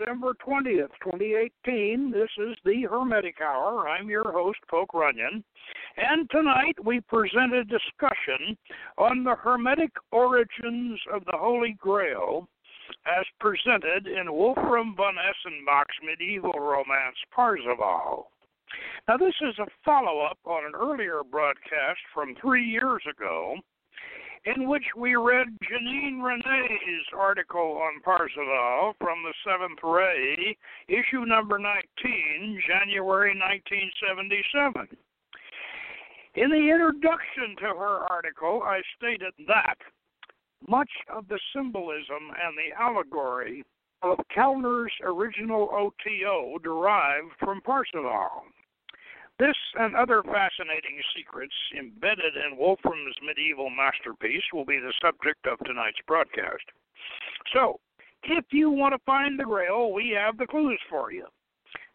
December 20th, 2018. This is the Hermetic Hour. I'm your host, Poke Runyon. And tonight we present a discussion on the Hermetic origins of the Holy Grail as presented in Wolfram von Eschenbach's medieval romance Parzival. Now, this is a follow up on an earlier broadcast from three years ago in which we read Janinne Rene's article on Parzival from the Seventh Ray, issue number 19, January 1977. In the introduction to her article, I stated that much of the symbolism and the allegory of Kellner's original OTO derived from Parzival. This and other fascinating secrets embedded in Wolfram's medieval masterpiece will be the subject of tonight's broadcast. So, if you want to find the Grail, we have the clues for you.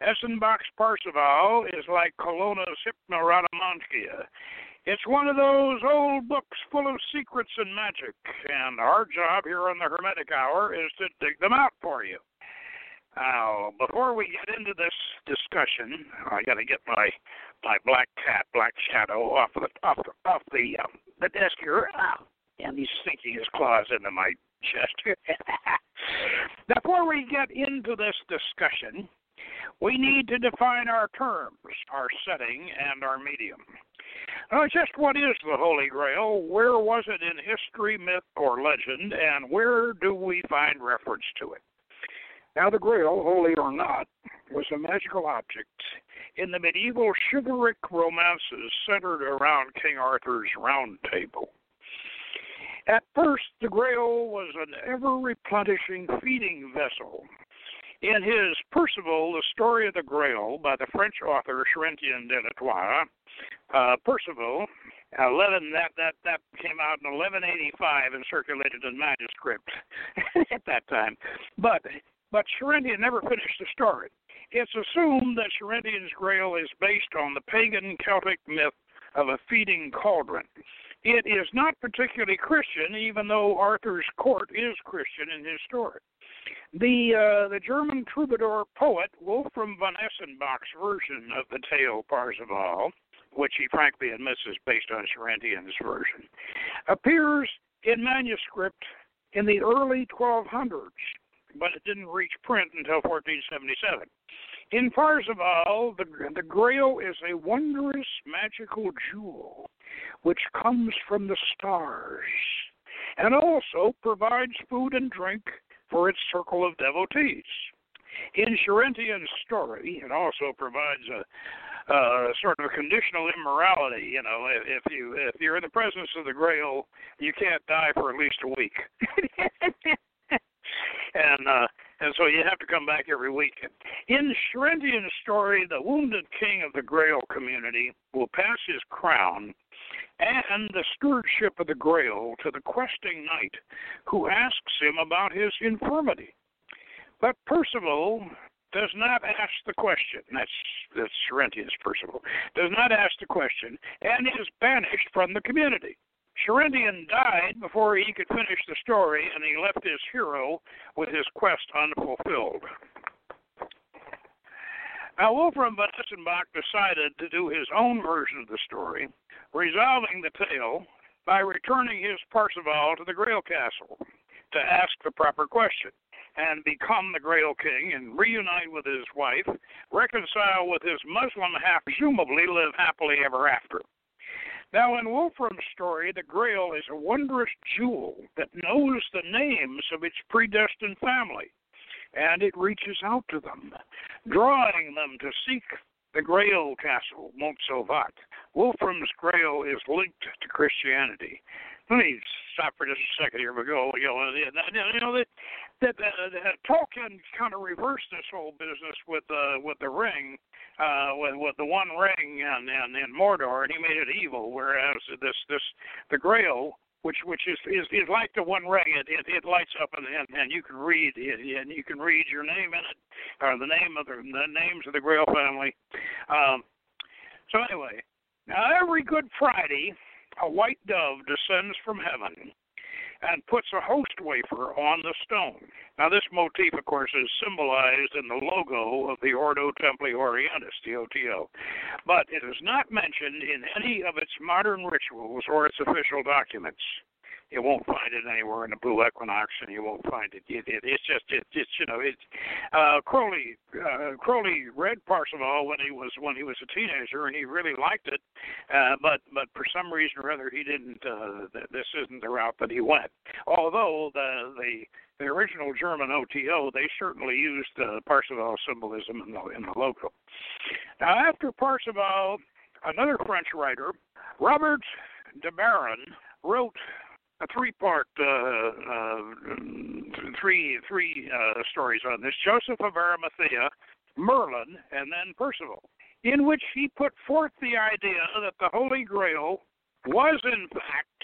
Eschenbach's Parzival is like Colonna's Hypnerotomachia. It's one of those old books full of secrets and magic, and our job here on the Hermetic Hour is to dig them out for you. Now, before we get into this discussion, I got to get my my black cat, black shadow, off the off the off the um, the desk here. Oh, and he's sinking his claws into my chest. before we get into this discussion, we need to define our terms, our setting, and our medium. Now, just what is the Holy Grail? Where was it in history, myth, or legend? And where do we find reference to it? Now, the Grail, holy or not, was a magical object in the medieval chivalric romances centered around King Arthur's Round Table. At first, the Grail was an ever replenishing feeding vessel. In his Percival, The Story of the Grail, by the French author Chrétien de Troyes, uh, Percival, 11 that that that came out in 1185 and circulated in manuscript at that time. But but Chrétien never finished the story. It's assumed that Chrétien's Grail is based on the pagan Celtic myth of a feeding cauldron. It is not particularly Christian, even though Arthur's court is Christian in his story. The uh, the German troubadour poet Wolfram von Eschenbach's version of the tale Parzival, which he frankly admits is based on Chrétien's version, appears in manuscript in the early 1200s but it didn't reach print until 1477. In Parzival, the, the Grail is a wondrous magical jewel which comes from the stars and also provides food and drink for its circle of devotees. In Chrétien's story, it also provides a uh, sort of a conditional immorality. You know, if, if you if you're in the presence of the Grail, you can't die for at least a week. and uh, and so you have to come back every week. In Chrétien's story, the wounded king of the Grail community will pass his crown and the stewardship of the Grail to the questing knight, who asks him about his infirmity. But Percival does not ask the question. That's that's Chrétien's Percival does not ask the question, and is banished from the community. Chrétien died before he could finish the story, and he left his hero with his quest unfulfilled. Now, Wolfram von Eschenbach decided to do his own version of the story, resolving the tale by returning his Parzival to the Grail Castle to ask the proper question and become the Grail King and reunite with his wife, reconcile with his Muslim half, presumably live happily ever after. Now, in Wolfram's story, the Grail is a wondrous jewel that knows the names of its predestined family, and it reaches out to them, drawing them to seek the Grail Castle, Montsalvat. Wolfram's Grail is linked to Christianity. Let me stop for just a second here. We go, you know, you know that that, uh, that Tolkien kind of reversed this whole business with uh, with the ring, uh, with with the One Ring and and, and Mordor, and he made it evil. Whereas this this the Grail, which which is is, is like the One Ring, it, it it lights up and and, and you can read it, and you can read your name in it, or the name of the, the names of the Grail family. Um, so anyway, now every Good Friday, a white dove descends from heaven and puts a host wafer on the stone. Now, this motif, of course, is symbolized in the logo of the Ordo Templi Orientis, the OTO, but it is not mentioned in any of its modern rituals or its official documents. You won't find it anywhere in the Blue Equinox, and you won't find it. it, it it's just it, it's you know it's uh, Crowley uh, Crowley read Parzival when he was when he was a teenager, and he really liked it. Uh, but but for some reason or other, he didn't. Uh, this isn't the route that he went. Although the the the original German OTO, they certainly used uh, Parzival symbolism in the in the logo. Now after Parzival, another French writer, Robert de Boron, wrote a three-part, uh, uh, three three uh, stories on this: Joseph of Arimathea, Merlin, and then Percival, in which he put forth the idea that the Holy Grail was in fact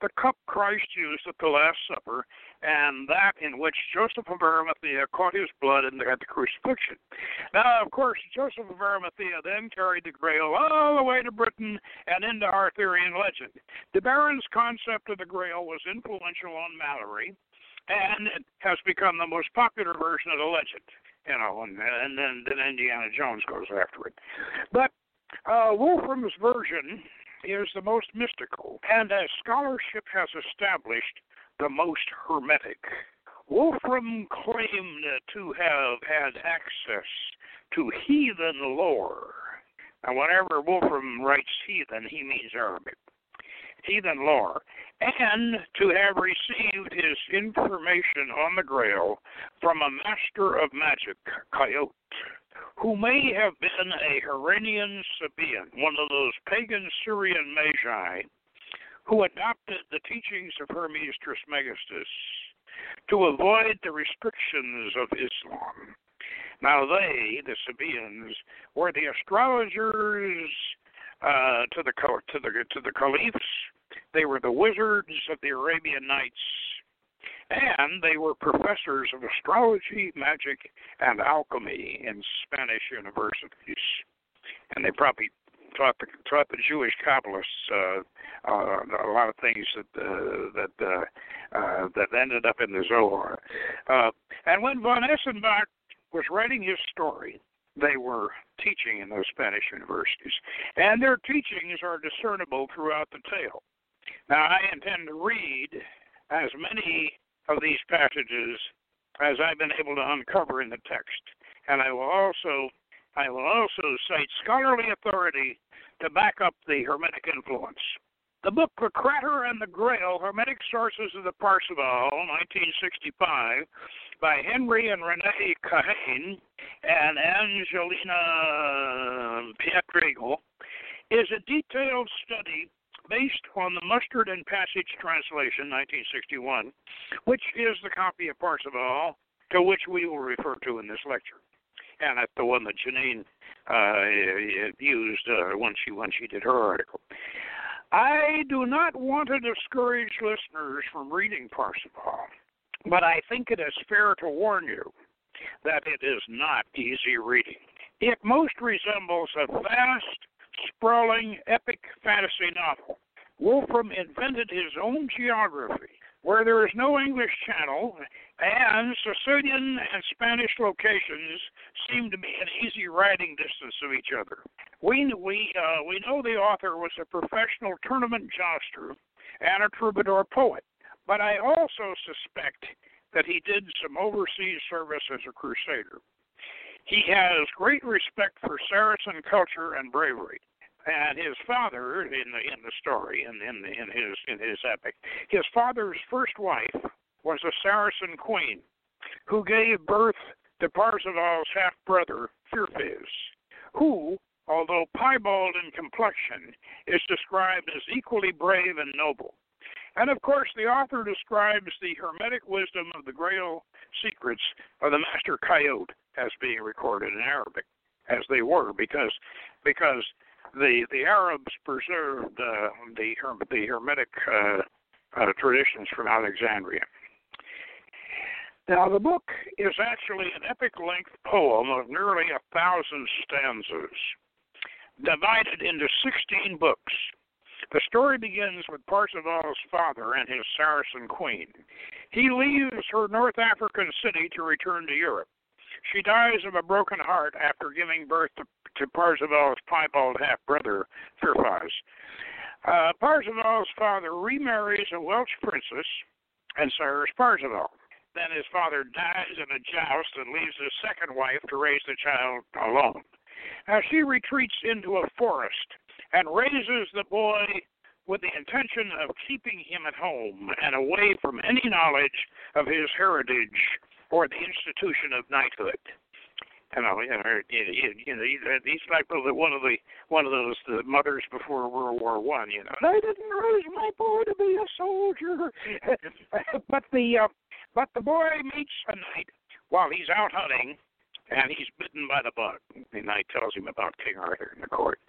the cup Christ used at the Last Supper, and that in which Joseph of Arimathea caught his blood the, at the crucifixion. Now, of course, Joseph of Arimathea then carried the Grail all the way to Britain and into Arthurian legend. De Boron's concept of the Grail was influential on Malory, and it has become the most popular version of the legend. You know, and, and then, then Indiana Jones goes after it. But uh, Wolfram's version is the most mystical, and as scholarship has established, the most hermetic. Wolfram claimed to have had access to heathen lore. Now, whenever Wolfram writes heathen, he means Arabic. Heathen lore, and to have received his information on the Grail from a master of magic, Kyot who may have been a Harranian Sabaean, one of those pagan Syrian magi who adopted the teachings of Hermes Trismegistus to avoid the restrictions of Islam. Now, they, the Sabaeans, were the astrologers uh, to the to the to the caliphs. They were the wizards of the Arabian Nights and they were professors of astrology, magic, and alchemy in Spanish universities. And they probably taught the Jewish Kabbalists uh, uh, a lot of things that uh, that uh, uh, that ended up in the Zohar. Uh, and when von Eschenbach was writing his story, they were teaching in those Spanish universities, and their teachings are discernible throughout the tale. Now, I intend to read as many of these passages as I've been able to uncover in the text. And I will also I will also cite scholarly authority to back up the Hermetic influence. The book The Crater and the Grail Hermetic Sources of the Parzival, 1965, by Henry and Renee Kahane and Angelina Pietrego, is a detailed study based on the Mustard and Passage translation, 1961, which is the copy of Parzival to which we will refer to in this lecture. And that's the one that Janinne uh, used uh, when she when she did her article. I do not want to discourage listeners from reading Parzival, but I think it is fair to warn you that it is not easy reading. It most resembles a vast sprawling epic fantasy novel. Wolfram invented his own geography, where there is no English channel, and Sicilian and Spanish locations seem to be an easy riding distance of each other. We we uh, we know the author was a professional tournament jouster and a troubadour poet, but I also suspect that he did some overseas service as a crusader. He has great respect for Saracen culture and bravery. And his father, in the in the story, in in, in his in his epic, his father's first wife was a Saracen queen, who gave birth to Parzival's half brother, Feirefiz, who, although piebald in complexion, is described as equally brave and noble. And of course, the author describes the hermetic wisdom of the Grail secrets of the Master Kyot as being recorded in Arabic, as they were, because because the the Arabs preserved uh, the the Hermetic uh, uh, traditions from Alexandria. Now, the book is actually an epic length poem of nearly a thousand stanzas, divided into 16 books The story begins with Parzival's father and his Saracen queen. He leaves her North African city to return to Europe. She dies of a broken heart after giving birth to, to Parzival's piebald half brother, Feirefiz. Uh, Parzival's father remarries a Welsh princess and Cyrus Parzival. Then his father dies in a joust and leaves his second wife to raise the child alone. Now she retreats into a forest and raises the boy with the intention of keeping him at home and away from any knowledge of his heritage or the institution of knighthood. You know, you you know, he's like one of the one of those the mothers before World War One. You know, I didn't raise my boy to be a soldier, but the uh, but the boy meets a knight while he's out hunting, and he's bitten by the bug. The knight tells him about King Arthur in the court.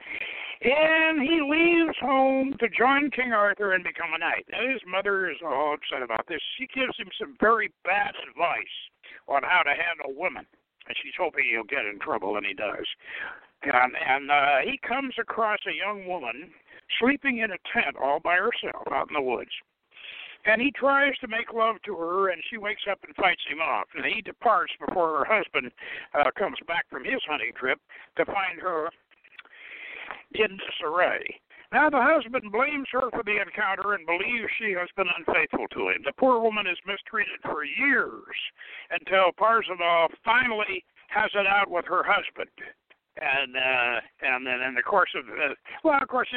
And he leaves home to join King Arthur and become a knight. Now, his mother is all upset about this. She gives him some very bad advice on how to handle women. And she's hoping he'll get in trouble, and he does. And, and uh, he comes across a young woman sleeping in a tent all by herself out in the woods. And he tries to make love to her, and she wakes up and fights him off. And he departs before her husband uh, comes back from his hunting trip to find her in disarray. Now the husband blames her for the encounter and believes she has been unfaithful to him. The poor woman is mistreated for years until Parzival finally has it out with her husband. And uh and then in the course of uh, well of course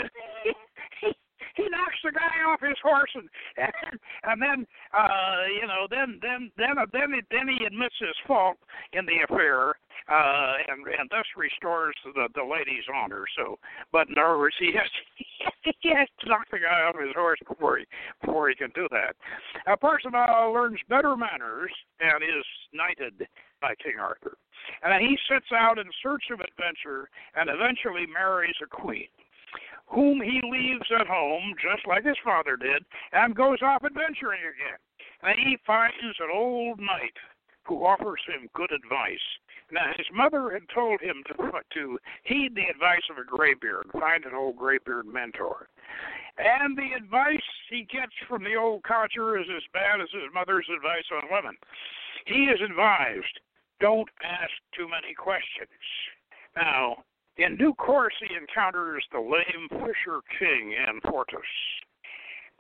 he knocks the guy off his horse and and, and then uh you know then then then then he, then he admits his fault in the affair uh and and thus restores the the lady's honor. So but in other words he has he has to knock the guy off his horse before he before he can do that. Uh, Parzival learns better manners and is knighted by King Arthur. And he sets out in search of adventure and eventually marries a queen whom he leaves at home, just like his father did, and goes off adventuring again. And he finds an old knight who offers him good advice. Now, his mother had told him to to heed the advice of a graybeard, find an old graybeard mentor. And the advice he gets from the old codger is as bad as his mother's advice on women. He is advised, don't ask too many questions. Now, in due course, he encounters the lame Fisher King Anfortas.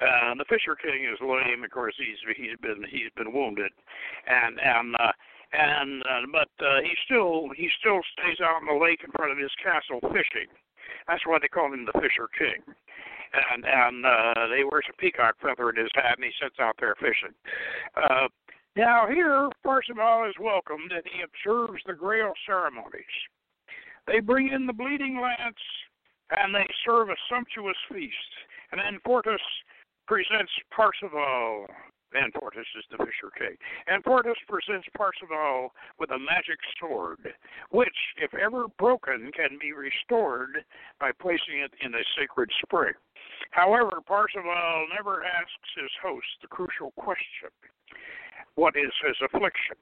Uh, the Fisher King is lame, of course. He's he's been he's been wounded, and and uh, and uh, but uh, he still he still stays out on the lake in front of his castle fishing. That's why they call him the Fisher King. And and uh, they wears a peacock feather in his hat, and he sits out there fishing. Uh, now here, all, is welcomed, and he observes the Grail ceremonies. They bring in the bleeding lance and they serve a sumptuous feast. And then Fortus presents Parzival. And Fortus is the Fisher King. And Fortus presents Parzival with a magic sword, which, if ever broken, can be restored by placing it in a sacred spring. However, Parzival never asks his host the crucial question what is his affliction?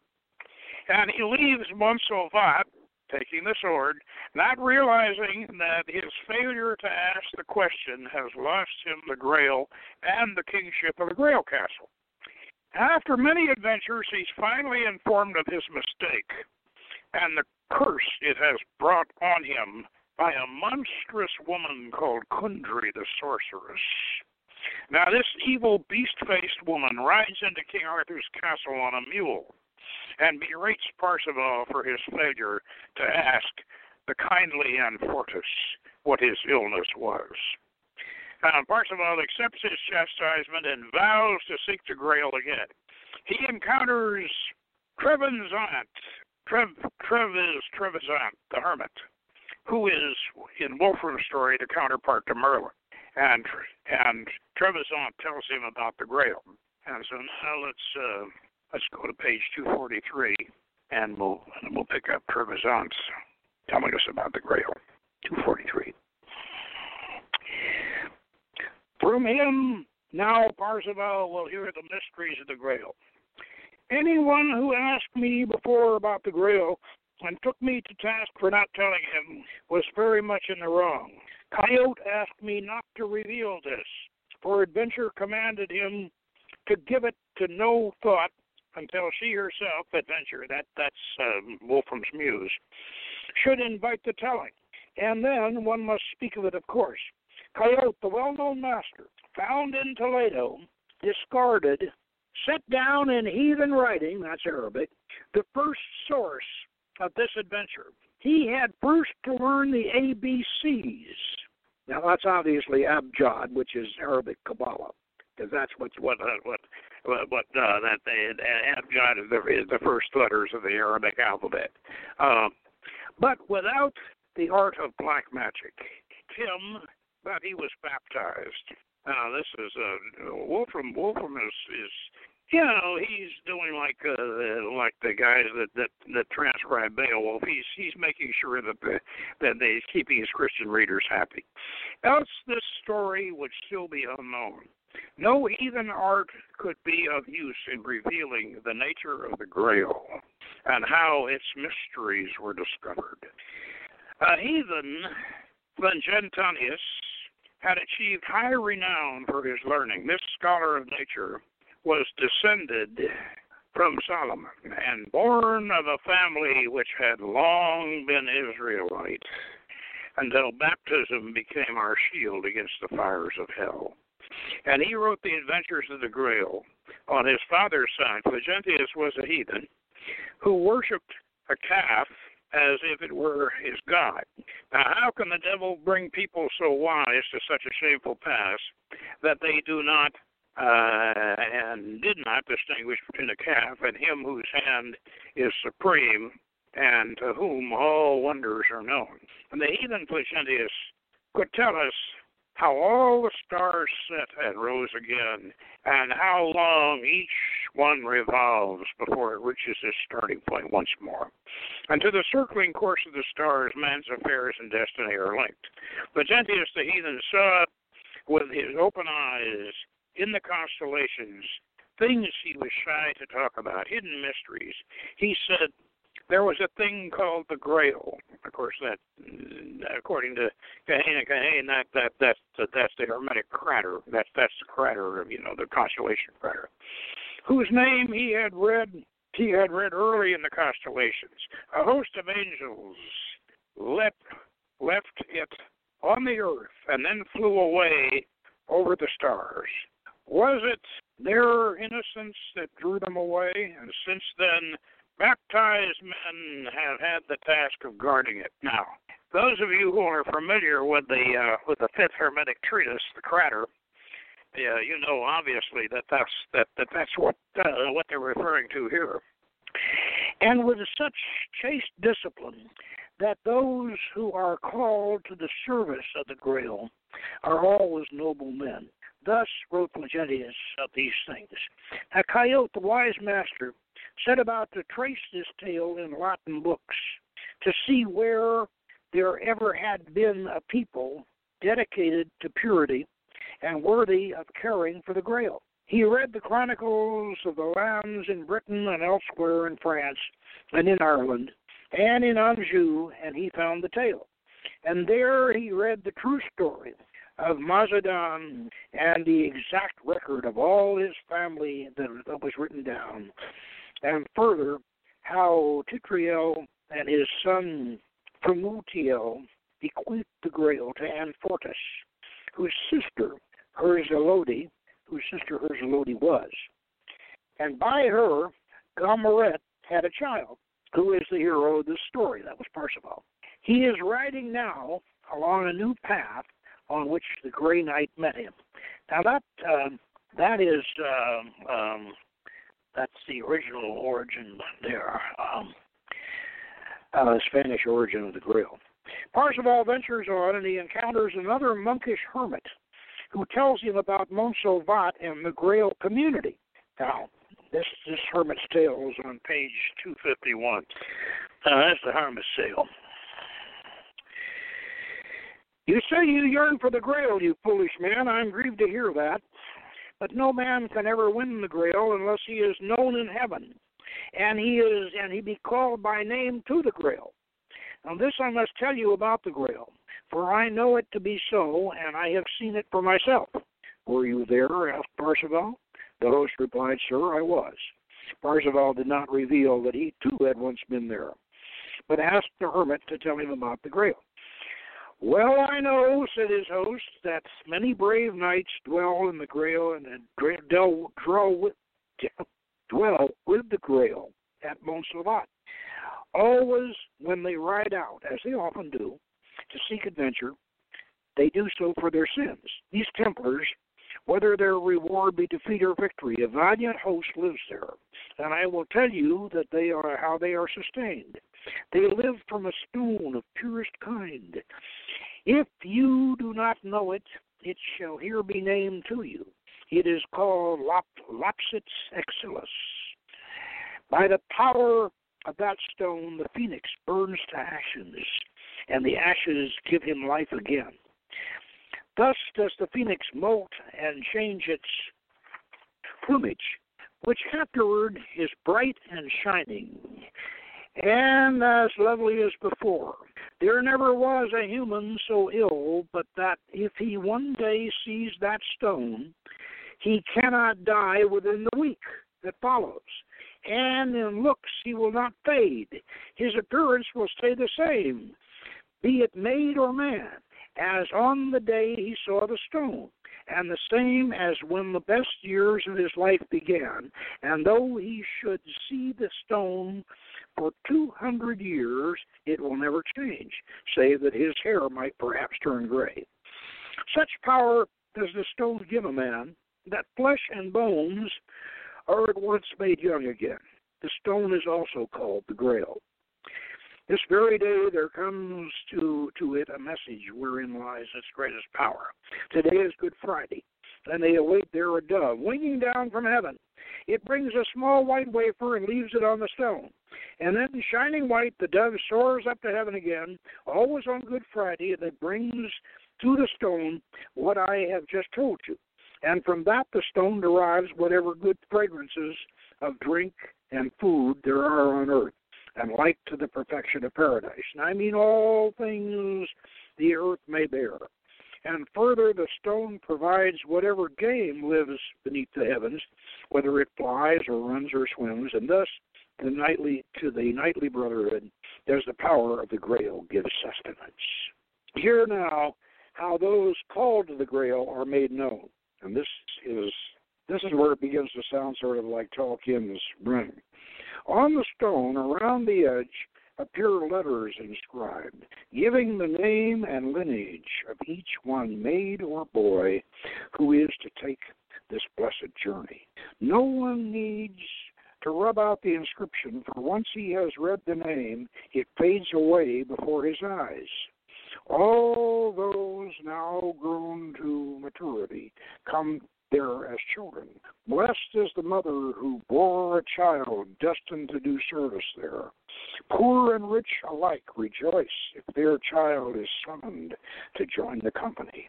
And he leaves Montsalvat taking the sword, not realizing that his failure to ask the question has lost him the Grail and the kingship of the Grail Castle. After many adventures, he's finally informed of his mistake and the curse it has brought on him by a monstrous woman called Kundry the sorceress. Now, this evil beast faced woman rides into King Arthur's castle on a mule and berates Parzival for his failure to ask the kindly Anfortas what his illness was. Now, Parzival accepts his chastisement and vows to seek the Grail again. He encounters Trevrizent, Trev, Trevis, Trevrizent, the hermit, who is, in Wolfram's story, the counterpart to Merlin. And and Trevrizent tells him about the Grail. And so now let's uh, Let's go to page 243, and we'll we'll pick up Trevrizent telling us about the Grail. 243. From him now Parzival will hear the mysteries of the Grail. Anyone who asked me before about the Grail and took me to task for not telling him was very much in the wrong. Kyot asked me not to reveal this, for Adventure commanded him to give it to no thought until she herself, Adventure, that that's um, Wolfram's muse, should invite the telling. And then one must speak of it, of course. Kyot, the well-known master, found in Toledo, discarded, set down in heathen writing, that's Arabic, the first source of this adventure. He had first to learn the ABCs. Now that's obviously Abjad, which is Arabic Kabbalah, because that's what's what uh, what what, what uh, that they Abjad is the, is the first letters of the Arabic alphabet. Uh, but without the art of black magic, Tim, but he was baptized. Uh, this is uh, Wolfram. Wolfram is is you know he's doing like uh, like the guys that that that transcribe Beowulf. He's he's making sure that the, that he's keeping his Christian readers happy. Else this story would still be unknown. No heathen art could be of use in revealing the nature of the Grail and how its mysteries were discovered. A heathen, Plangentonius, had achieved high renown for his learning. This scholar of nature was descended from Solomon and born of a family which had long been Israelite until baptism became our shield against the fires of hell. And he wrote the adventures of the Grail. On his father's side, Flagentius was a heathen who worshipped a calf as if it were his God. Now, how can the devil bring people so wise to such a shameful pass that they do not uh, and did not distinguish between a calf and him whose hand is supreme and to whom all wonders are known? And the heathen Placentius could tell us how all the stars set and rose again, and how long each one revolves before it reaches its starting point once more. And to the circling course of the stars, man's affairs and destiny are linked. Placentius the heathen saw with his open eyes in the constellations things he was shy to talk about, hidden mysteries. He said, there was a thing called the Grail. Of course, that, according to Kahane Kahane, that that that's that's the Hermetic crater. That's that's the crater of you know the constellation crater, whose name he had read he had read early in the constellations. A host of angels left left it on the earth and then flew away over the stars. Was it their innocence that drew them away? And since then, Baptized men have had the task of guarding it. Now, those of you who are familiar with the uh, with the fifth Hermetic treatise, the Crater, uh, you know obviously that that's that, that that's what uh, what they're referring to here. And with such chaste discipline that those who are called to the service of the Grail are always noble men. Thus wrote Placentius of these things. Now, Kyot, the wise master, set about to trace this tale in Latin books to see where there ever had been a people dedicated to purity and worthy of caring for the Grail. He read the chronicles of the lands in Britain and elsewhere in France and in Ireland and in Anjou, and he found the tale. And there he read the true story of Mazadan and the exact record of all his family that was written down and further how Titurel and his son Frimutel bequeathed the grail to Anfortas, whose sister Herzeloyde, whose sister Herzeloyde was. And by her, Gahmuret had a child, who is the hero of this story. That was Parsifal. He is riding now along a new path on which the Grey Knight met him. Now that uh, that is uh, um, that's the original origin there, um, uh, Spanish origin of the Grail. Parsifal ventures on and he encounters another monkish hermit who tells him about Montsalvat and the Grail community. Now, this this hermit's tale is on page 251. Uh, that's the hermit's tale. You say you yearn for the Grail, you foolish man. I'm grieved to hear that. But no man can ever win the Grail unless he is known in heaven, and he is and he be called by name to the Grail. Now this I must tell you about the Grail. for I know it to be so, and I have seen it for myself. Were you there? asked Parzival. The host replied, Sir, I was. Parzival did not reveal that he too had once been there, but asked the hermit to tell him about the grail. Well, I know, said his host, that many brave knights dwell in the grail and dwell, dwell, with, dwell with the grail at Montserrat. Always when they ride out, as they often do, to seek adventure, they do so for their sins. These Templars, whether their reward be defeat or victory, a valiant host lives there, and I will tell you that they are how they are sustained. They live from a stone of purest kind. If you do not know it, it shall here be named to you. It is called Lop, Lapis Exilis. By the power of that stone, the phoenix burns to ashes, and the ashes give him life again. Thus does the phoenix molt and change its plumage, which afterward is bright and shining, and as lovely as before. There never was a human so ill but that if he one day sees that stone, he cannot die within the week that follows and in looks he will not fade. His appearance will stay the same, be it maid or man, as on the day he saw the stone, and the same as when the best years of his life began. And though he should see the stone for two hundred years, it will never change, save that his hair might perhaps turn gray. Such power does the stone give a man that flesh and bones are at once made young again. The stone is also called the Grail. This very day there comes to, to it a message wherein lies its greatest power. Today is Good Friday, and they await there a dove winging down from heaven. It brings a small white wafer and leaves it on the stone. And then, shining white, the dove soars up to heaven again, always on Good Friday, and it brings to the stone what I have just told you and from that the stone derives whatever good fragrances of drink and food there are on earth, and like to the perfection of paradise. And I mean all things the earth may bear. And further, the stone provides whatever game lives beneath the heavens, whether it flies or runs or swims, and thus the nightly to the nightly brotherhood does the power of the grail give sustenance. Hear now how those called to the grail are made known. And this is this is where it begins to sound sort of like Tolkien's ring. On the stone, around the edge, appear letters inscribed, giving the name and lineage of each one, maid or boy, who is to take this blessed journey. No one needs to rub out the inscription, for once he has read the name, it fades away before his eyes. All those now grown to maturity come there as children. Blessed is the mother who bore a child destined to do service there. Poor and rich alike rejoice if their child is summoned to join the company.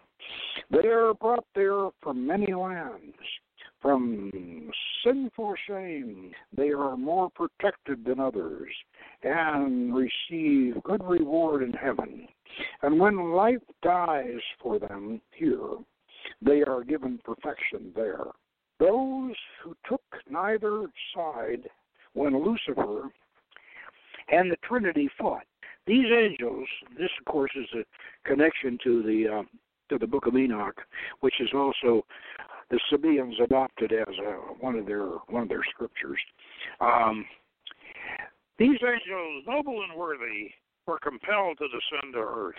They are brought there from many lands. From sinful shame, they are more protected than others and receive good reward in heaven. And when life dies for them here, they are given perfection there. Those who took neither side when Lucifer and the Trinity fought. These angels, this of course is a connection to the um, to the Book of Enoch, which is also the Sabaeans adopted as a, one of their one of their scriptures. Um, these angels, noble and worthy, were compelled to descend to earth,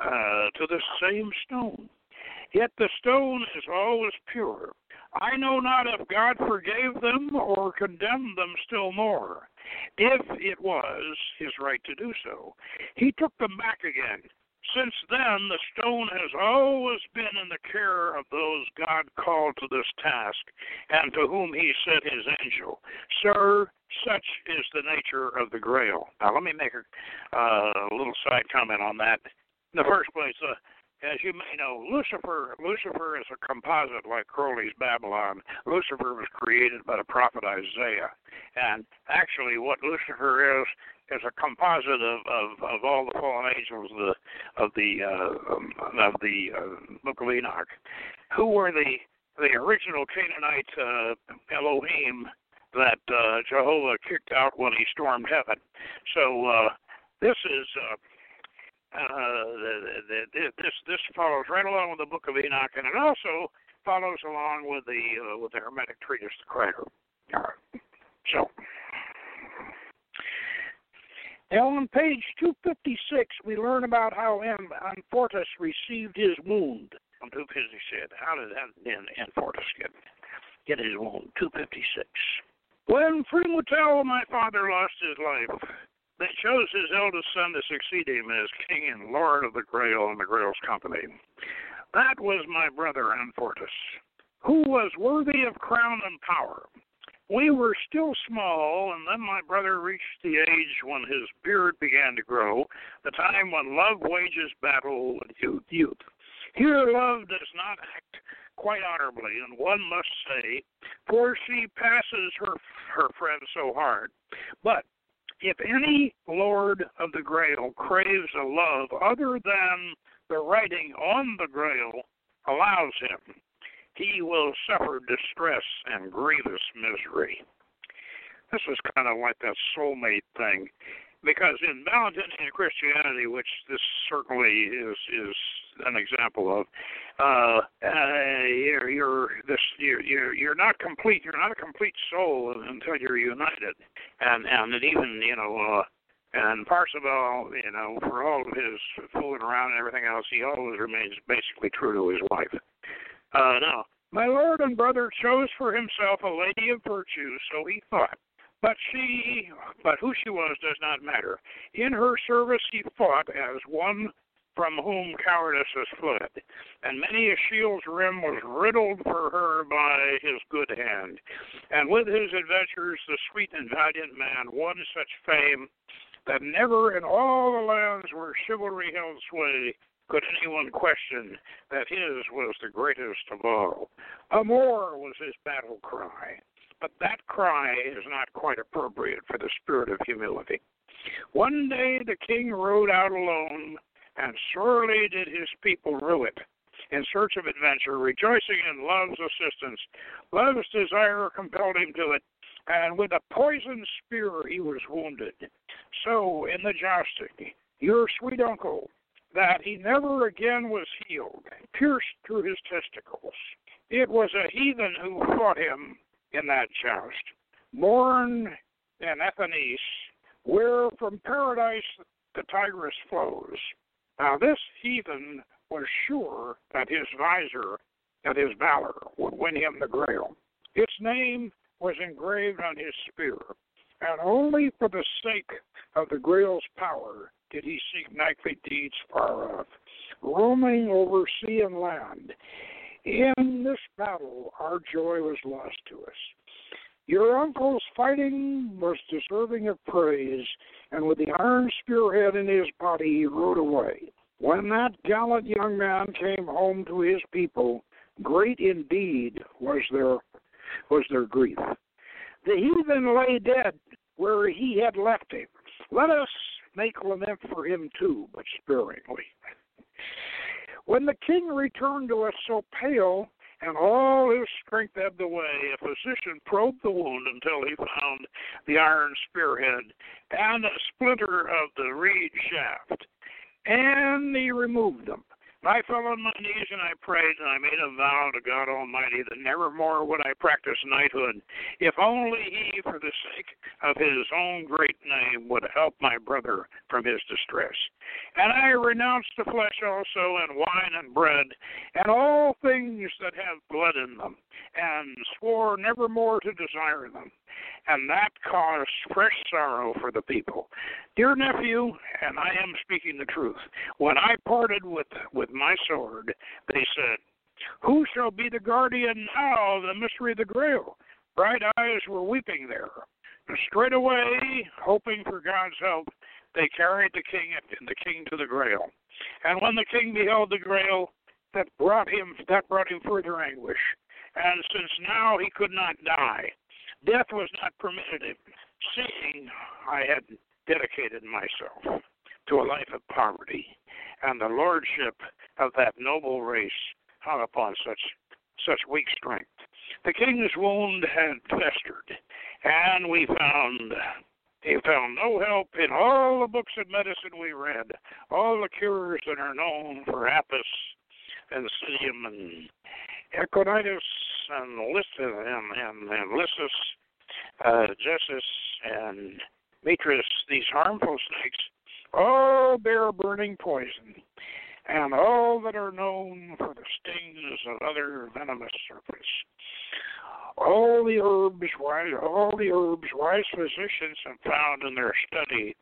uh, to this same stone. Yet the stone is always pure. I know not if God forgave them or condemned them still more. If it was his right to do so, he took them back again since then, the stone has always been in the care of those God called to this task, and to whom he sent his angel. Sir, such is the nature of the Grail. Now, let me make a uh, little side comment on that. In the first place, uh, as you may know, Lucifer Lucifer is a composite like Crowley's Babylon. Lucifer was created by the prophet Isaiah, and actually, what Lucifer is is a composite of, of, of all the fallen angels of the of the uh, um, of the uh, Book of Enoch, who were the the original Canaanite uh, Elohim that uh, Jehovah kicked out when he stormed heaven. So uh, this is. Uh, uh, the, the, the, this this follows right along with the Book of Enoch, and it also follows along with the uh, with the Hermetic treatise, the right. So, now on page 256, we learn about how M. Amfortas received his wound. On 256, how did Amfortas get get his wound? 256. When Frimutel, my father, lost his life, they chose his eldest son to succeed him as king and lord of the Grail and the Grail's company. That was my brother Amfortas, who was worthy of crown and power. We were still small, and then my brother reached the age when his beard began to grow, the time when love wages battle with youth. Here, love does not act quite honorably, and one must say, for she passes her her friend so hard. But if any lord of the Grail craves a love other than the writing on the Grail allows him, he will suffer distress and grievous misery. This is kind of like that soulmate thing, because in Valentinian Christianity, which this certainly is is an example of, uh, uh, you're you're this you're, you're you're not complete. You're not a complete soul until you're united, and and it even you know. Uh, and Parzival, you know, for all of his fooling around and everything else, he always remains basically true to his wife. Uh, now, my lord and brother chose for himself a lady of virtue, so he thought. But she, but who she was does not matter. In her service he fought as one from whom cowardice has fled, and many a shield's rim was riddled for her by his good hand. And with his adventures, the sweet and valiant man won such fame that never in all the lands where chivalry held sway could anyone question that his was the greatest of all. Amor was his battle cry, but that cry is not quite appropriate for the spirit of humility. One day the king rode out alone, and sorely did his people rue it. In search of adventure, rejoicing in love's assistance, love's desire compelled him to it, and with a poisoned spear he was wounded. So, in the jousting, your sweet uncle, that he never again was healed, pierced through his testicles. It was a heathen who fought him in that joust. Morn and Athenice, where from paradise the Tigris flows. Now this heathen was sure that his visor, and his valor, would win him the grail. Its name was engraved on his spear, and only for the sake of the grail's power did he seek knightly deeds far off, roaming over sea and land. In this battle, our joy was lost to us. Your uncle's fighting was deserving of praise, and with the iron spearhead in his body, he rode away. When that gallant young man came home to his people, great indeed was their was their grief. The heathen lay dead where he had left him. Let us make lament for him too, but sparingly. When the king returned to us so pale and all his strength ebbed away, a physician probed the wound until he found the iron spearhead and a splinter of the reed shaft, and he removed them. I fell on my knees and I prayed, and I made a vow to God Almighty that nevermore would I practice knighthood, if only He, for the sake of His own great name, would help my brother from his distress. And I renounced the flesh also, and wine and bread, and all things that have blood in them, and swore nevermore to desire them and that caused fresh sorrow for the people. Dear nephew, and I am speaking the truth, when I parted with, with my sword, they said, Who shall be the guardian now of the mystery of the grail? Bright eyes were weeping there. And straightway, hoping for God's help, they carried the king and the king to the grail. And when the king beheld the grail, that brought him that brought him further anguish. And since now he could not die, Death was not permitted him, seeing I had dedicated myself to a life of poverty, and the lordship of that noble race hung upon such such weak strength. The king's wound had festered, and we found he found no help in all the books of medicine we read, all the cures that are known for apis and Psidium and Echinitis and Lysis and, and, and Lysis, uh, and Mitris, these harmful snakes, all bear burning poison, and all that are known for the stings of other venomous serpents. All the herbs wise all the herbs wise physicians have found in their study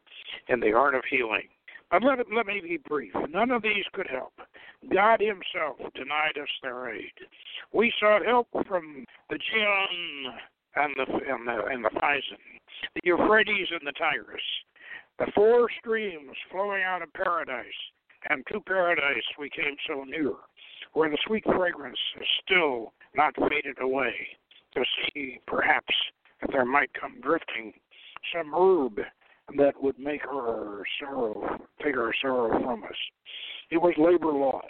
in the art of healing. But let, let me be brief. None of these could help. God Himself denied us their aid. We sought help from the Gihon and the and the, and the Pison, the Euphrates and the Tigris, the four streams flowing out of paradise, and to paradise we came so near, where the sweet fragrance is still not faded away, to see perhaps if there might come drifting some herb that would make our sorrow, take our sorrow from us. It was labor lost.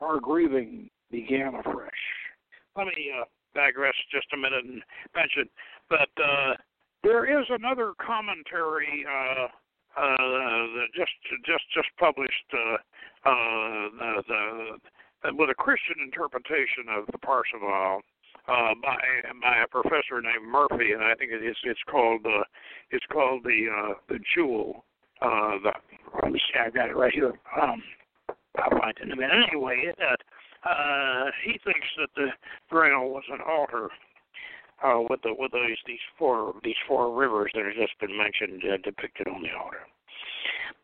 Our grieving began afresh. Let me uh, digress just a minute and mention that uh, there is another commentary uh, uh, just just just published uh, uh, the, the, with a Christian interpretation of the Parzival uh, by by a professor named Murphy, and I think it's it's called uh, it's called the uh, the Jewel. Uh, the, let me see, I got it right here. Um, I'll find it in a minute. Anyway, uh, uh, he thinks that the Grail was an altar uh, with the with these these four these four rivers that have just been mentioned uh, depicted on the altar.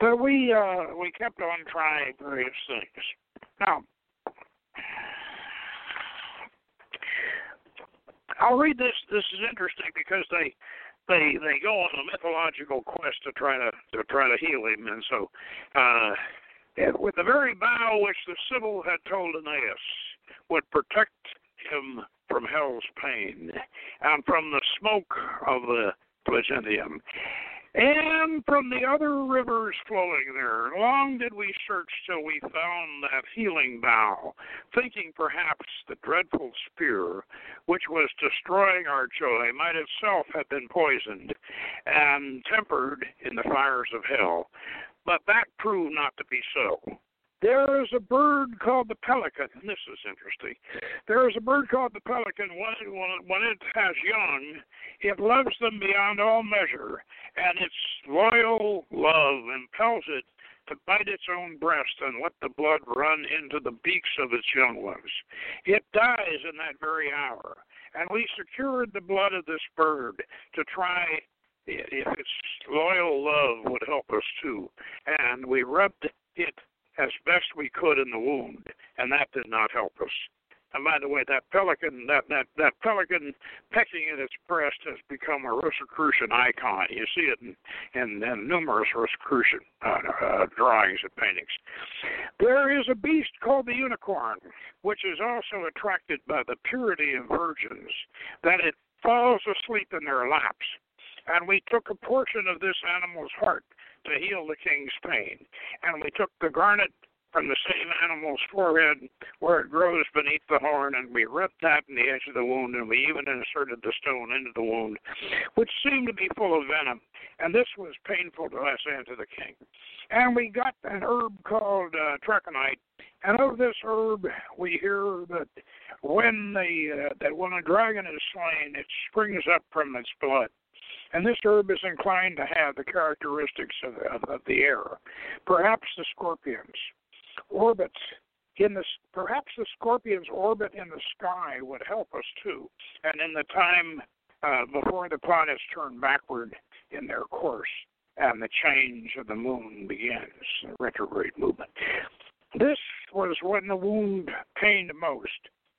But we uh, we kept on trying various things. Now, I'll read this. This is interesting because they they they go on a mythological quest to try to to try to heal him, and so uh, with the very vow which the Sibyl had told Aeneas would protect him from hell's pain and from the smoke of the Phlegethon and from the other rivers flowing there, long did we search till we found that healing bough, thinking perhaps the dreadful spear, which was destroying our joy, might itself have been poisoned and tempered in the fires of hell. But that proved not to be so. There is a bird called the pelican, and this is interesting. There is a bird called the pelican. When, when it has young, it loves them beyond all measure, and its loyal love impels it to bite its own breast and let the blood run into the beaks of its young ones. It dies in that very hour, and we secured the blood of this bird to try if its loyal love would help us too, and we rubbed it as best we could in the wound, and that did not help us. And by the way, that pelican, that that that pelican pecking at its breast has become a Rosicrucian icon. You see it in in, in numerous Rosicrucian uh, uh, drawings and paintings. There is a beast called the unicorn, which is also attracted by the purity of virgins, that it falls asleep in their laps. And we took a portion of this animal's heart to heal the king's pain. And we took the garnet from the same animal's forehead where it grows beneath the horn, and we ripped that in the edge of the wound, and we even inserted the stone into the wound, which seemed to be full of venom. And this was painful to us and to the king. And we got an herb called uh, and of this herb we hear that when the uh, that when a dragon is slain, it springs up from its blood. And this herb is inclined to have the characteristics of, of, of the air. Perhaps the scorpions orbits in the perhaps the scorpion's orbit in the sky would help us too. And in the time uh, before the planets turn backward in their course and the change of the moon begins, the retrograde movement. This was when the wound pained most.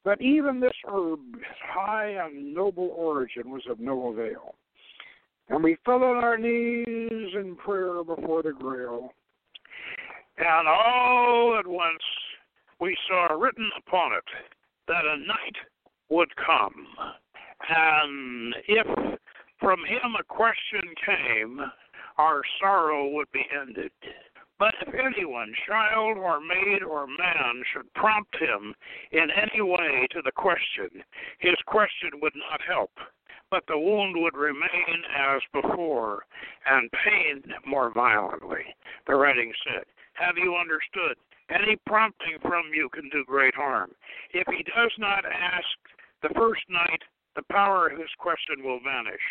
But even this herb's high and noble origin was of no avail. And we fell on our knees in prayer before the grail. And all at once we saw written upon it that a knight would come. And if from him a question came, our sorrow would be ended. But if anyone, child or maid or man, should prompt him in any way to the question, his question would not help, but the wound would remain as before, and pain more violently. The writing said, Have you understood? Any prompting from you can do great harm. If he does not ask the first night, the power of his question will vanish.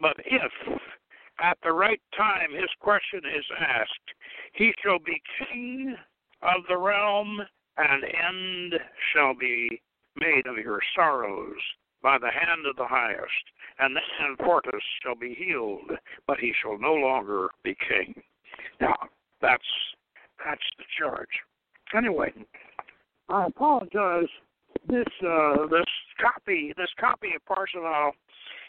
But if at the right time his question is asked, he shall be king of the realm, and end shall be made of your sorrows by the hand of the highest, and then Portus shall be healed, but he shall no longer be king. Now, that's that's the charge. Anyway, I apologize. This uh, this copy this copy of Parsifal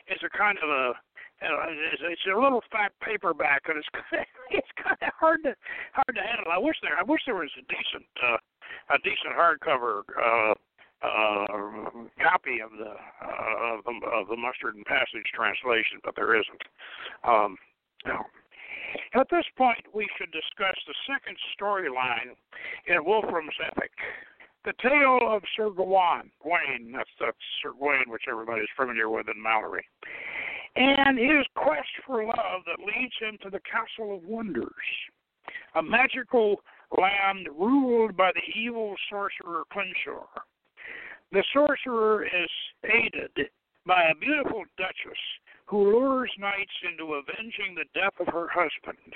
is a kind of a it's, it's a little fat paperback, and it's kind of, it's kind of hard to hard to handle. I wish there I wish there was a decent uh, a decent hardcover uh, uh, copy of the uh, of the of the Mustard and Passage translation, but there isn't. Um. At this point, we should discuss the second storyline in Wolfram's epic. The tale of Sir Gawain, Gawain, that's, that's Sir Gawain, which everybody's familiar with in Malory and his quest for love that leads him to the Castle of Wonders, a magical land ruled by the evil sorcerer Clinschor. The sorcerer is aided by a beautiful duchess who lures knights into avenging the death of her husband.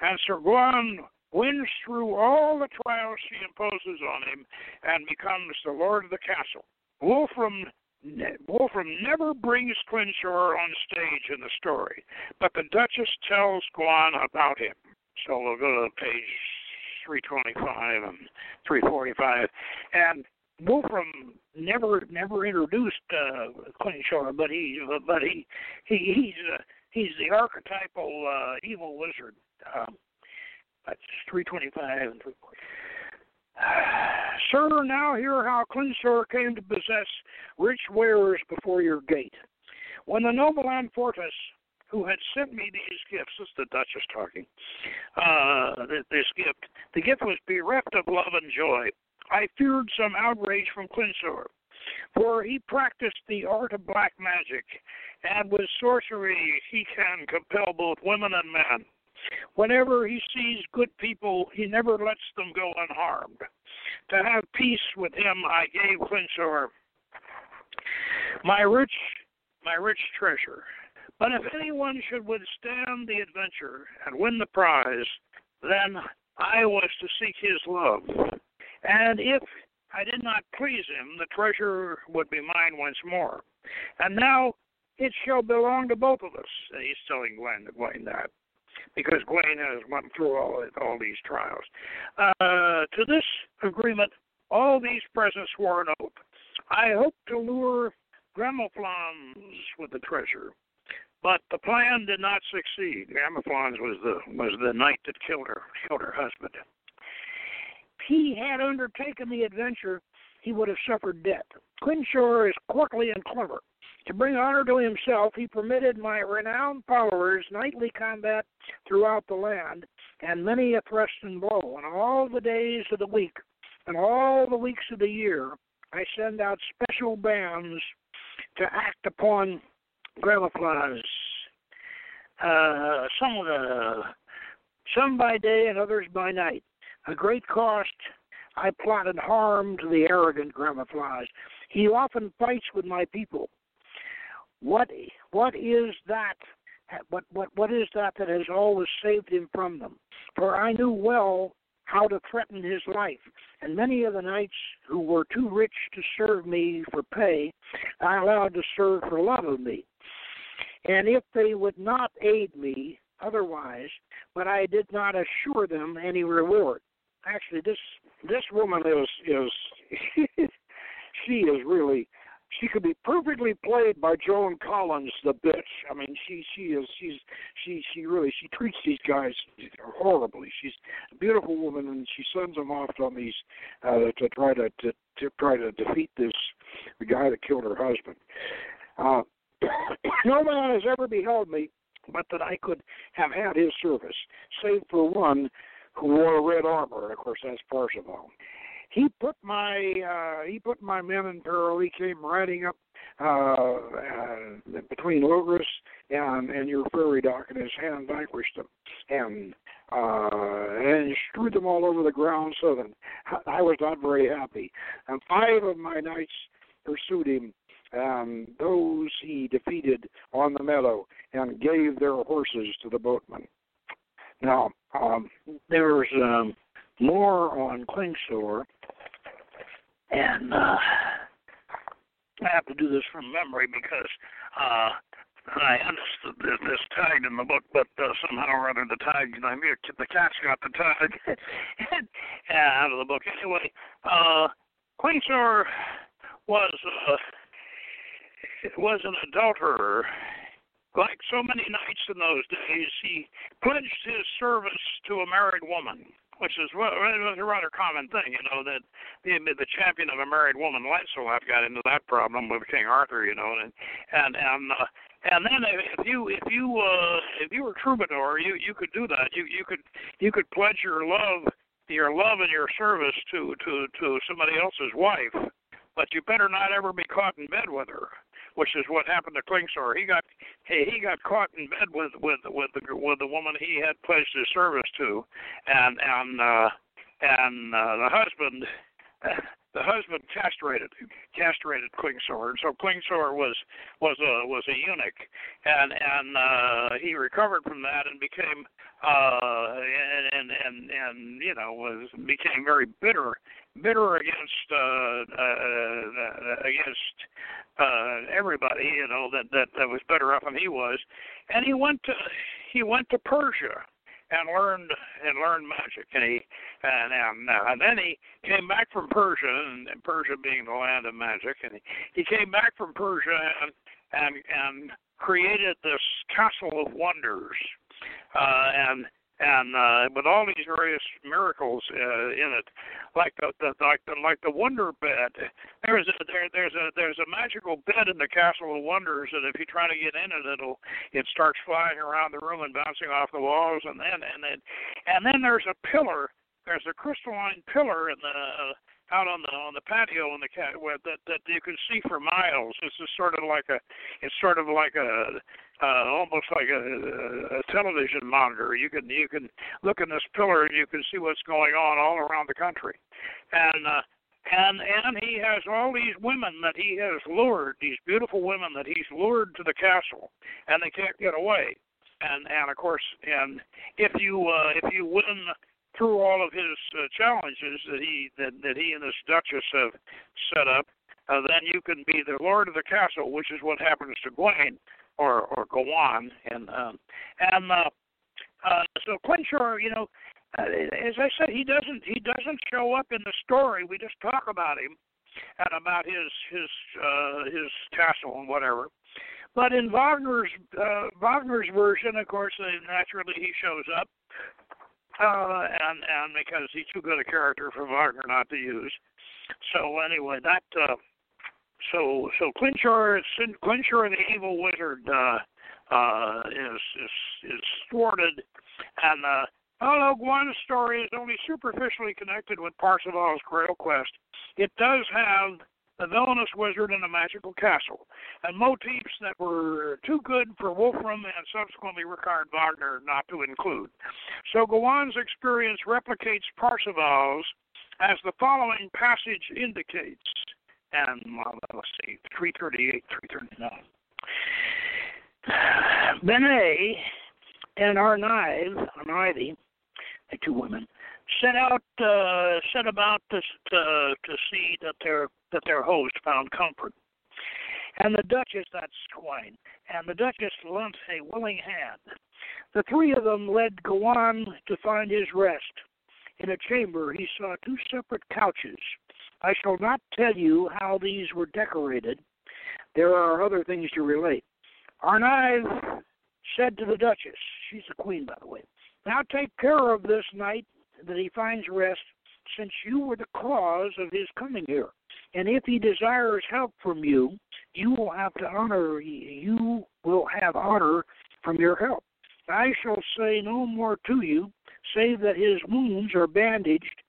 And Sir Gawain wins through all the trials she imposes on him and becomes the lord of the castle. Wolfram Wolfram never brings Clinschor on stage in the story, but the Duchess tells Gawain about him. So we'll go to page 325 and 345. And Wolfram never never introduced uh, Clinschor, but he but he, he he's uh, he's the archetypal uh, evil wizard. Um, that's 325 and 345. Sir, now hear how Clinschor came to possess rich wares before your gate. When the noble Amfortas, who had sent me these gifts, this is the Duchess talking, uh, this gift, the gift was bereft of love and joy. I feared some outrage from Clinschor, for he practiced the art of black magic, and with sorcery he can compel both women and men. Whenever he sees good people, he never lets them go unharmed. To have peace with him, I gave Clinschor my rich, my rich treasure. But if anyone should withstand the adventure and win the prize, then I was to seek his love. And if I did not please him, the treasure would be mine once more. And now it shall belong to both of us. And he's telling Gwen, Gwen that because Gwen has went through all all these trials. Uh, to this agreement, all these presents were an oath. I hope to lure Gramoflanz with the treasure, but the plan did not succeed. Gramoflanz was the was the knight that killed her killed her husband. He had undertaken the adventure, he would have suffered death. Clinschor is courtly and clever. To bring honor to himself, he permitted my renowned followers nightly combat throughout the land, and many a thrust and blow. And all the days of the week, and all the weeks of the year, I send out special bands to act upon Gramoflanz. Uh, some of the some by day and others by night. A great cost I plotted harm to the arrogant Gramoflanz. He often fights with my people. What what is that? What what what is that that has always saved him from them? For I knew well how to threaten his life, and many of the knights who were too rich to serve me for pay, I allowed to serve for love of me. And if they would not aid me otherwise, but I did not assure them any reward. Actually, this this woman is is she is really she could be perfectly played by Joan Collins, the bitch. I mean, she she is she's she she really she treats these guys horribly. She's a beautiful woman, and she sends them off on these uh, to try to, to to try to defeat this the guy that killed her husband. Uh, no man has ever beheld me but that I could have had his service, save for one who wore red armor, and of course that's Parsifal. He put my uh, he put my men in peril. He came riding up uh, uh, between Logris and and your ferry dock, and his hand vanquished them, and uh, and strewed them all over the ground. So that I was not very happy. And five of my knights pursued him, and those he defeated on the meadow, and gave their horses to the boatmen. Now, um, there's um, more on Klingsor, and uh, I have to do this from memory because uh, I understood this, tag in the book, but uh, somehow or other the tag, I mean, the cat's got the tag out of the book. Anyway, uh, Klingsor was uh, was an adulterer like so many knights in those days, he pledged his service to a married woman, which is a rather common thing, you know, that the, the champion of a married woman, Lancelot, got into that problem with King Arthur, you know, and and and uh, and then if you if you uh, if you were troubadour, you you could do that. You you could you could pledge your love your love and your service to to to somebody else's wife, but you better not ever be caught in bed with her which is what happened to Klingsor. He got he, he got caught in bed with with with the with the woman he had pledged his service to, and and uh, and uh, the husband. The husband castrated castrated Klingsor, and so Klingsor was was a was a eunuch, and and uh, he recovered from that and became uh, and and and and you know was became very bitter bitter against uh, uh, against uh, everybody, you know, that, that that was better off than he was, and he went to he went to Persia and learned and learned magic, and he and and, uh, and then he came back from Persia, and, and Persia being the land of magic, and he, he came back from Persia and and and created this castle of wonders, uh, and and uh, with all these various miracles uh, in it, like the, the like the like the wonder bed. There's a there there's a there's a magical bed in the Castle of Wonders that if you try to get in it, it'll it starts flying around the room and bouncing off the walls, and then and then and then there's a pillar. There's a crystalline pillar in the uh, out on the on the patio in the cat that that you can see for miles. This is sort of like a it's sort of like a uh, almost like a, a television monitor. You can you can look in this pillar and you can see what's going on all around the country, and uh, and and he has all these women that he has lured, these beautiful women that he's lured to the castle, and they can't get away. And and of course, and if you uh, if you win through all of his uh, challenges that he that that he and this duchess have set up, uh, then you can be the lord of the castle, which is what happens to Gawain or or go on and um and uh uh so Klingsor, you know, uh, as I said, he doesn't he doesn't show up in the story. We just talk about him and about his his uh his castle and whatever. But in Wagner's uh Wagner's version, of course, naturally he shows up. Uh and and because he's too good a character for Wagner not to use. So anyway, that uh so so Klingsor, Klingsor the evil wizard uh, uh, is is is thwarted, and uh, although Gawain's story is only superficially connected with Parsifal's Grail quest, it does have the villainous wizard in a magical castle, and motifs that were too good for Wolfram and subsequently Richard Wagner not to include. So Gawain's experience replicates Parsifal's as the following passage indicates and let's see, 338, 339. Benet and Arnive, Arnive, the two women, set out uh, set about to, to to see that their that their host found comfort. And the Duchess, that's Gawain, and the Duchess lent a willing hand. The three of them led Gawain to find his rest. In a chamber, he saw two separate couches, I shall not tell you how these were decorated. There are other things to relate. Arnive said to the Duchess, she's the queen, by the way, now take care of this knight that he finds rest, since you were the cause of his coming here. And if he desires help from you, you will have to honor you will have honor from your help. I shall say no more to you, save that his wounds are bandaged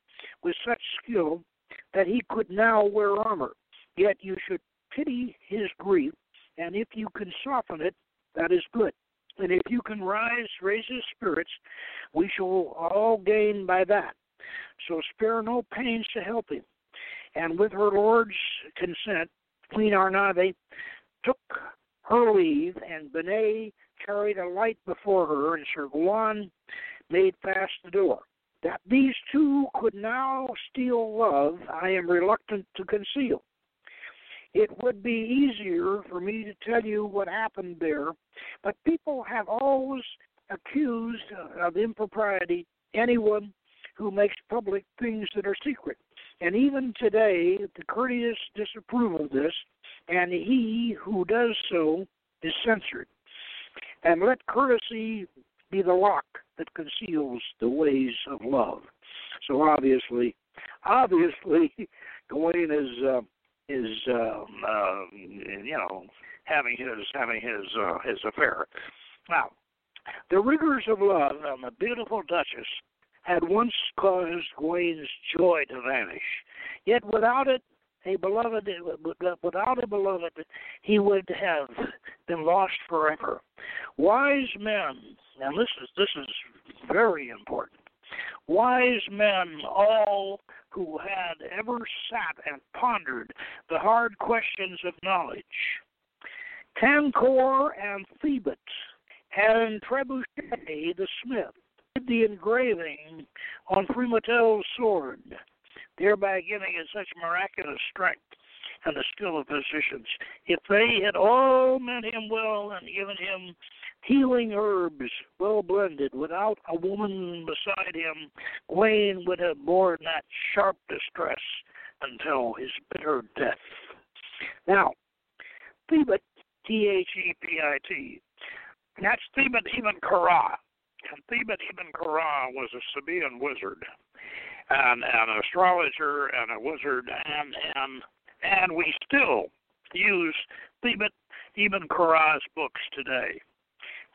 with such skill that he could now wear armor. Yet you should pity his grief, and if you can soften it, that is good. And if you can rise, raise his spirits, we shall all gain by that. So spare no pains to help him. And with her lord's consent, Queen Arnive took her leave, and Benet carried a light before her, and Sir Gawain made fast the door. That these two could now steal love, I am reluctant to conceal. It would be easier for me to tell you what happened there, but people have always accused of impropriety anyone who makes public things that are secret. And even today, the courteous disapprove of this, and he who does so is censored. And let courtesy be the lock that conceals the ways of love. So obviously, obviously, Gawain is uh, is um, uh, you know having his having his uh, his affair. Now, the rigors of love and the beautiful Duchess had once caused Gawain's joy to vanish. Yet without it, a beloved without a beloved, he would have been lost forever. Wise men, and this is this is very important. Wise men, all who had ever sat and pondered the hard questions of knowledge. Cancor and Thebit and Trebuchet the smith did the engraving on Frimutel's sword, thereby giving it such miraculous strength and the skill of physicians. If they had all meant him well and given him healing herbs well blended without a woman beside him, Gawain would have borne that sharp distress until his bitter death. Now, Thebit, T H E P I T, that's Ibn Kara. Thebit Ibn Kara was a Sabaean wizard, and an astrologer, and a wizard, and and and we still use Thebit Ibn Kara's books today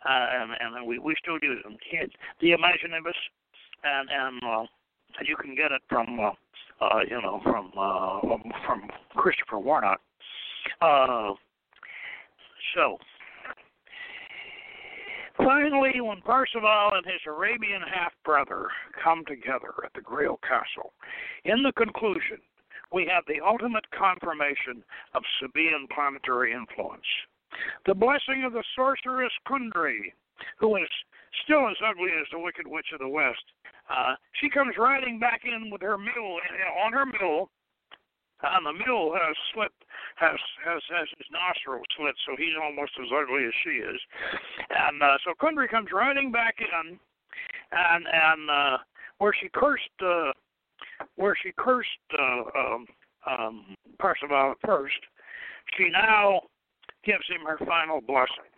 uh, and and we we still use them. Kids, the Imaginibus, and and uh, you can get it from uh, uh, you know from uh, from Christopher Warnock. Uh, so finally, when Parzival and his Arabian half brother come together at the Grail Castle, in the conclusion, we have the ultimate confirmation of Sabaean planetary influence. The blessing of the sorceress Kundry, who is still as ugly as the Wicked Witch of the West. Uh, she comes riding back in with her mule on her mule, and the mule has slit has has has his nostril slit, so he's almost as ugly as she is. And uh, so Kundry comes riding back in, and and uh, where she cursed uh, where she cursed uh, um, um, Parzival first, she now gives him her final blessing.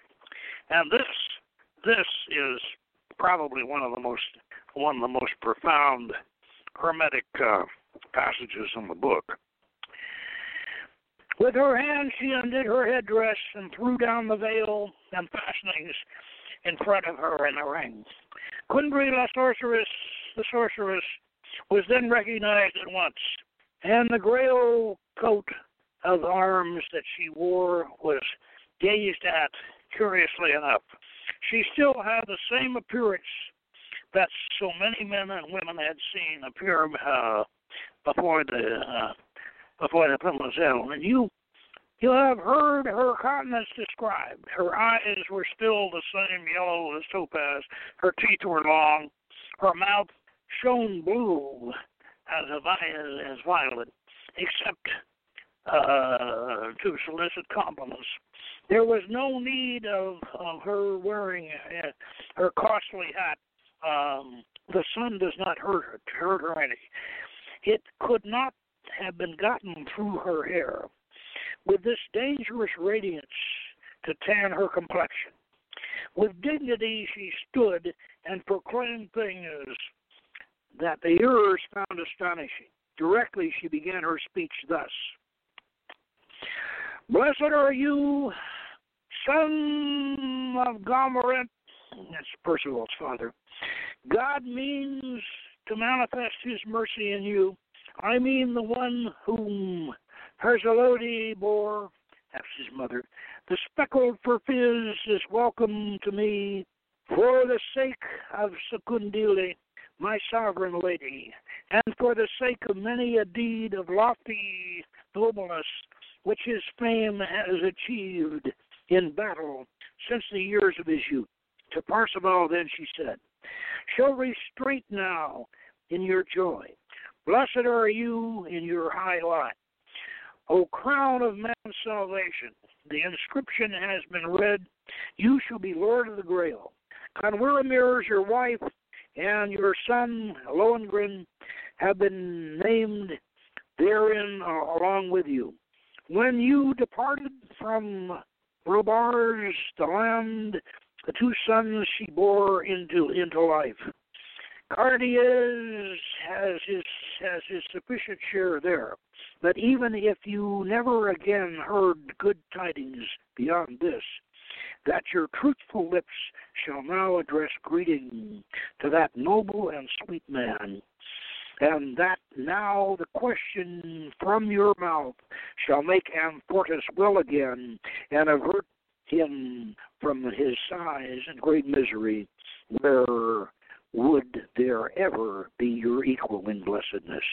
And this this is probably one of the most one of the most profound hermetic uh, passages in the book. With her hand, she undid her headdress and threw down the veil and fastenings in front of her in a ring. Kundry la sorceress, the sorceress, was then recognized at once, and the grail coat of arms that she wore was gazed at curiously enough. She still had the same appearance that so many men and women had seen appear uh, before the uh, before the Demoiselle. And you you have heard her countenance described. Her eyes were still the same yellow as topaz. Her teeth were long. Her mouth shone blue as a as violet, except uh, to solicit compliments. There was no need of, of her wearing uh, her costly hat. Um, the sun does not hurt her, hurt her any. It could not have been gotten through her hair. With this dangerous radiance to tan her complexion, with dignity she stood and proclaimed things that the hearers found astonishing. Directly she began her speech thus Blessed are you, son of Gahmuret, that's Percival's father, God means to manifest his mercy in you. I mean the one whom Herzeloyde bore, that's his mother. The speckled Feirefiz is welcome to me for the sake of Secundile, my sovereign lady, and for the sake of many a deed of lofty nobleness which his fame has achieved in battle since the years of his youth. To Parsifal then she said, Show restraint now in your joy. Blessed are you in your high lot. O crown of man's salvation, the inscription has been read, You shall be Lord of the Grail. Condwiramurs is your wife, and your son Lohengrin have been named therein uh, along with you. When you departed from Robards, the land, the two sons she bore into into life. Kardeiz has his has his sufficient share there. But even if you never again heard good tidings beyond this, that your truthful lips shall now address greeting to that noble and sweet man, and that now the question from your mouth shall make Amfortas well again and avert him from his sighs and great misery, where would there ever be your equal in blessedness?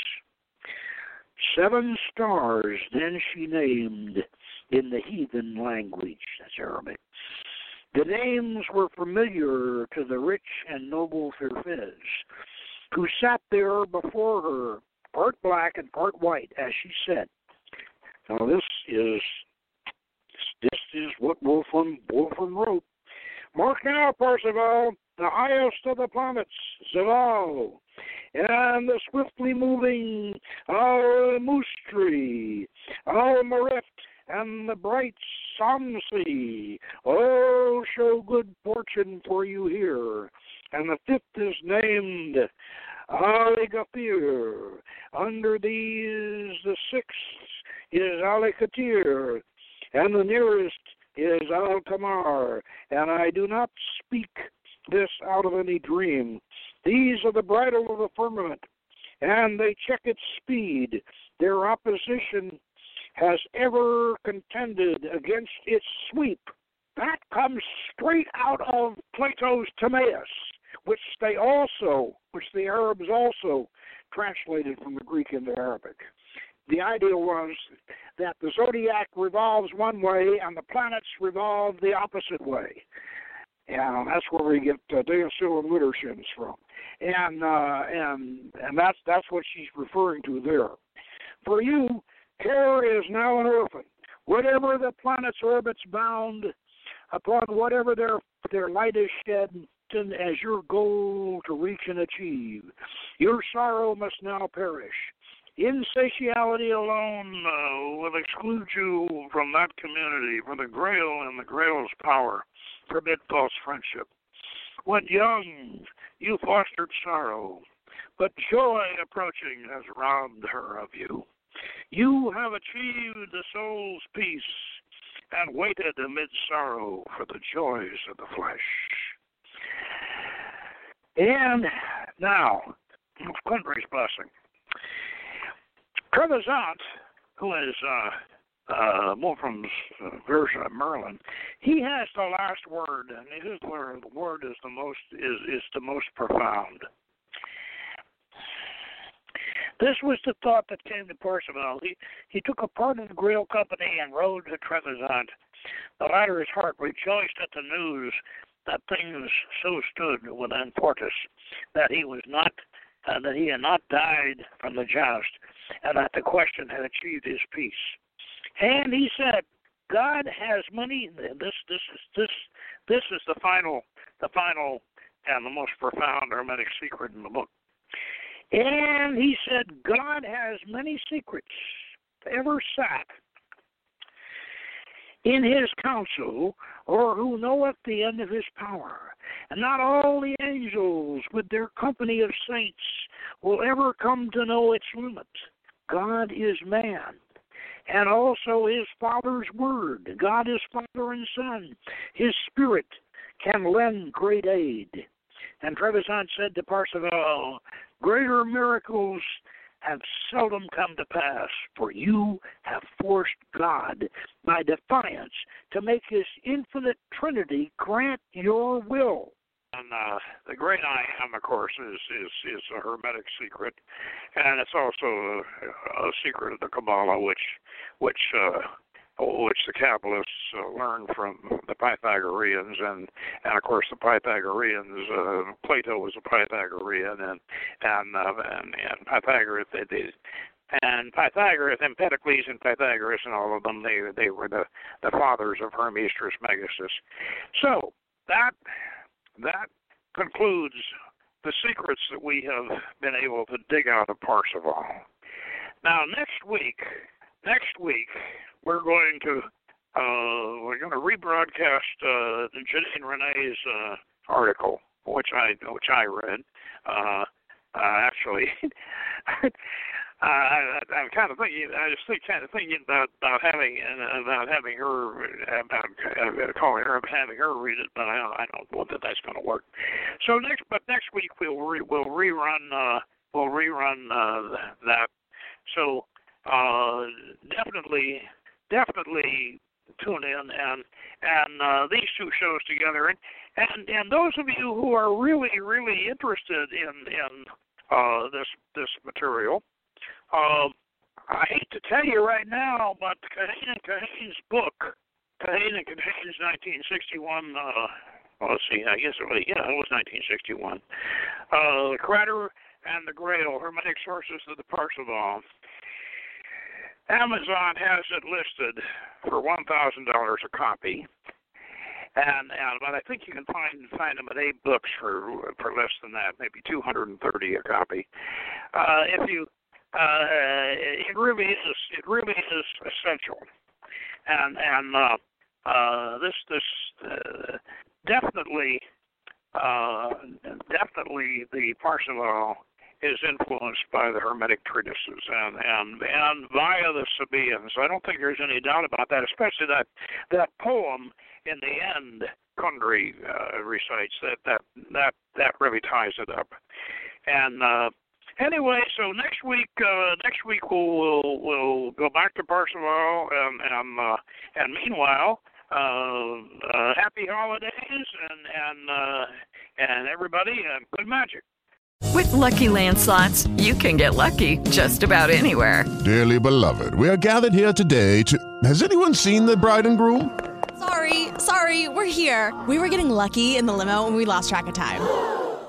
Seven stars then she named in the heathen language, that's Arabic. The names were familiar to the rich and noble Feirefiz, who sat there before her, part black and part white, as she said. Now this is this is what Wolfram Wolfram wrote. Mark now, Percival, the highest of the planets, Zeval, and the swiftly moving Al Mustri, Al Mareft, and the bright Samsi. Oh, show good fortune for you here. And the fifth is named Ali Gafir. Under these, the sixth is Ali Katir, and the nearest is Al Tamar. And I do not speak this out of any dream. These are the bridle of the firmament, and they check its speed. Their opposition has ever contended against its sweep. That comes straight out of Plato's Timaeus, which they also, which the Arabs also translated from the Greek into Arabic. The idea was that the zodiac revolves one way and the planets revolve the opposite way. And that's where we get uh, Deosil and Widdershins from. And uh, and and that's that's what she's referring to there. For you, Care is now an orphan. Whatever the planet's orbits bound upon whatever their their light is shed as your goal to reach and achieve. Your sorrow must now perish. Insatiality alone uh, will exclude you from that community, for the Grail and the Grail's power forbid false friendship. When young, you fostered sorrow, but joy approaching has robbed her of you. You have achieved the soul's peace and waited amid sorrow for the joys of the flesh. And now, Kundry's blessing. Trevrizent, who is uh, uh, Wolfram's uh, version of Merlin, he has the last word, and his word, is the most is is the most profound. This was the thought that came to Percival. He he took a part of the Grail Company and rode to Trevrizent. The latter's heart rejoiced at the news that things so stood with Amfortas, that he was not uh, that he had not died from the joust, and that the question had achieved his peace. And he said, God has many. This this is this this is the final the final and the most profound hermetic secret in the book. And he said, God has many secrets ever sat in his counsel, or who knoweth the end of his power. And not all the angels with their company of saints will ever come to know its limit. God is man, and also His Father's Word. God is Father and Son. His Spirit can lend great aid. And Trevrizent said to Parzival, Greater miracles have seldom come to pass, for you have forced God by defiance to make his infinite Trinity grant your will. And uh, the great I am, of course, is is is a hermetic secret, and it's also a, a secret of the Kabbalah, which which uh, which the Kabbalists uh, learned from the Pythagoreans, and and of course the Pythagoreans, uh, Plato was a Pythagorean, and and uh, and, and Pythagoras they, they and Pythagoras, Empedocles and Pythagoras and all of them, they they were the the fathers of Hermes Trismegistus. So that that concludes the secrets that we have been able to dig out of Parzival. Now next week, next week we're going to uh, we're going to rebroadcast uh, Janinne Rene's uh, article, which I which I read. Uh, uh, actually, uh, I, I'm kind of thinking. I just think kind of thinking about about having uh, about having her about uh, calling her having her read it, but I don't, I don't know that that's going to work. So next, but next week we'll re, we'll rerun uh, we'll rerun uh, that. So uh, definitely definitely tune in and and uh, these two shows together and and and those of you who are really really interested in in uh, this this material uh, I hate to tell you right now but Kahane and Kahane's book Kahane and Kahane's 1961 uh, let's see I guess it was yeah it was 1961 uh, the Krater and the Grail Hermetic Sources of the Parzival Amazon has it listed for one thousand dollars a copy, and and but I think you can find find them at Abe Books for for less than that, maybe two hundred and thirty a copy. Uh, if you, uh, it really is it really is essential, and and uh, uh, this this uh, definitely uh, definitely the Parzival is influenced by the Hermetic treatises and and and via the Sabaeans. I don't think there's any doubt about that, especially that that poem in the end Kundry uh, recites that that that that really ties it up. And uh, anyway, so next week uh, next week we'll, we'll we'll go back to Parzival and and uh, and meanwhile. Uh, uh, happy holidays and and uh, and everybody, uh, good magic. With Lucky Land slots, you can get lucky just about anywhere. Dearly beloved, we are gathered here today to. Has anyone seen the bride and groom? Sorry, sorry, we're here. We were getting lucky in the limo and we lost track of time.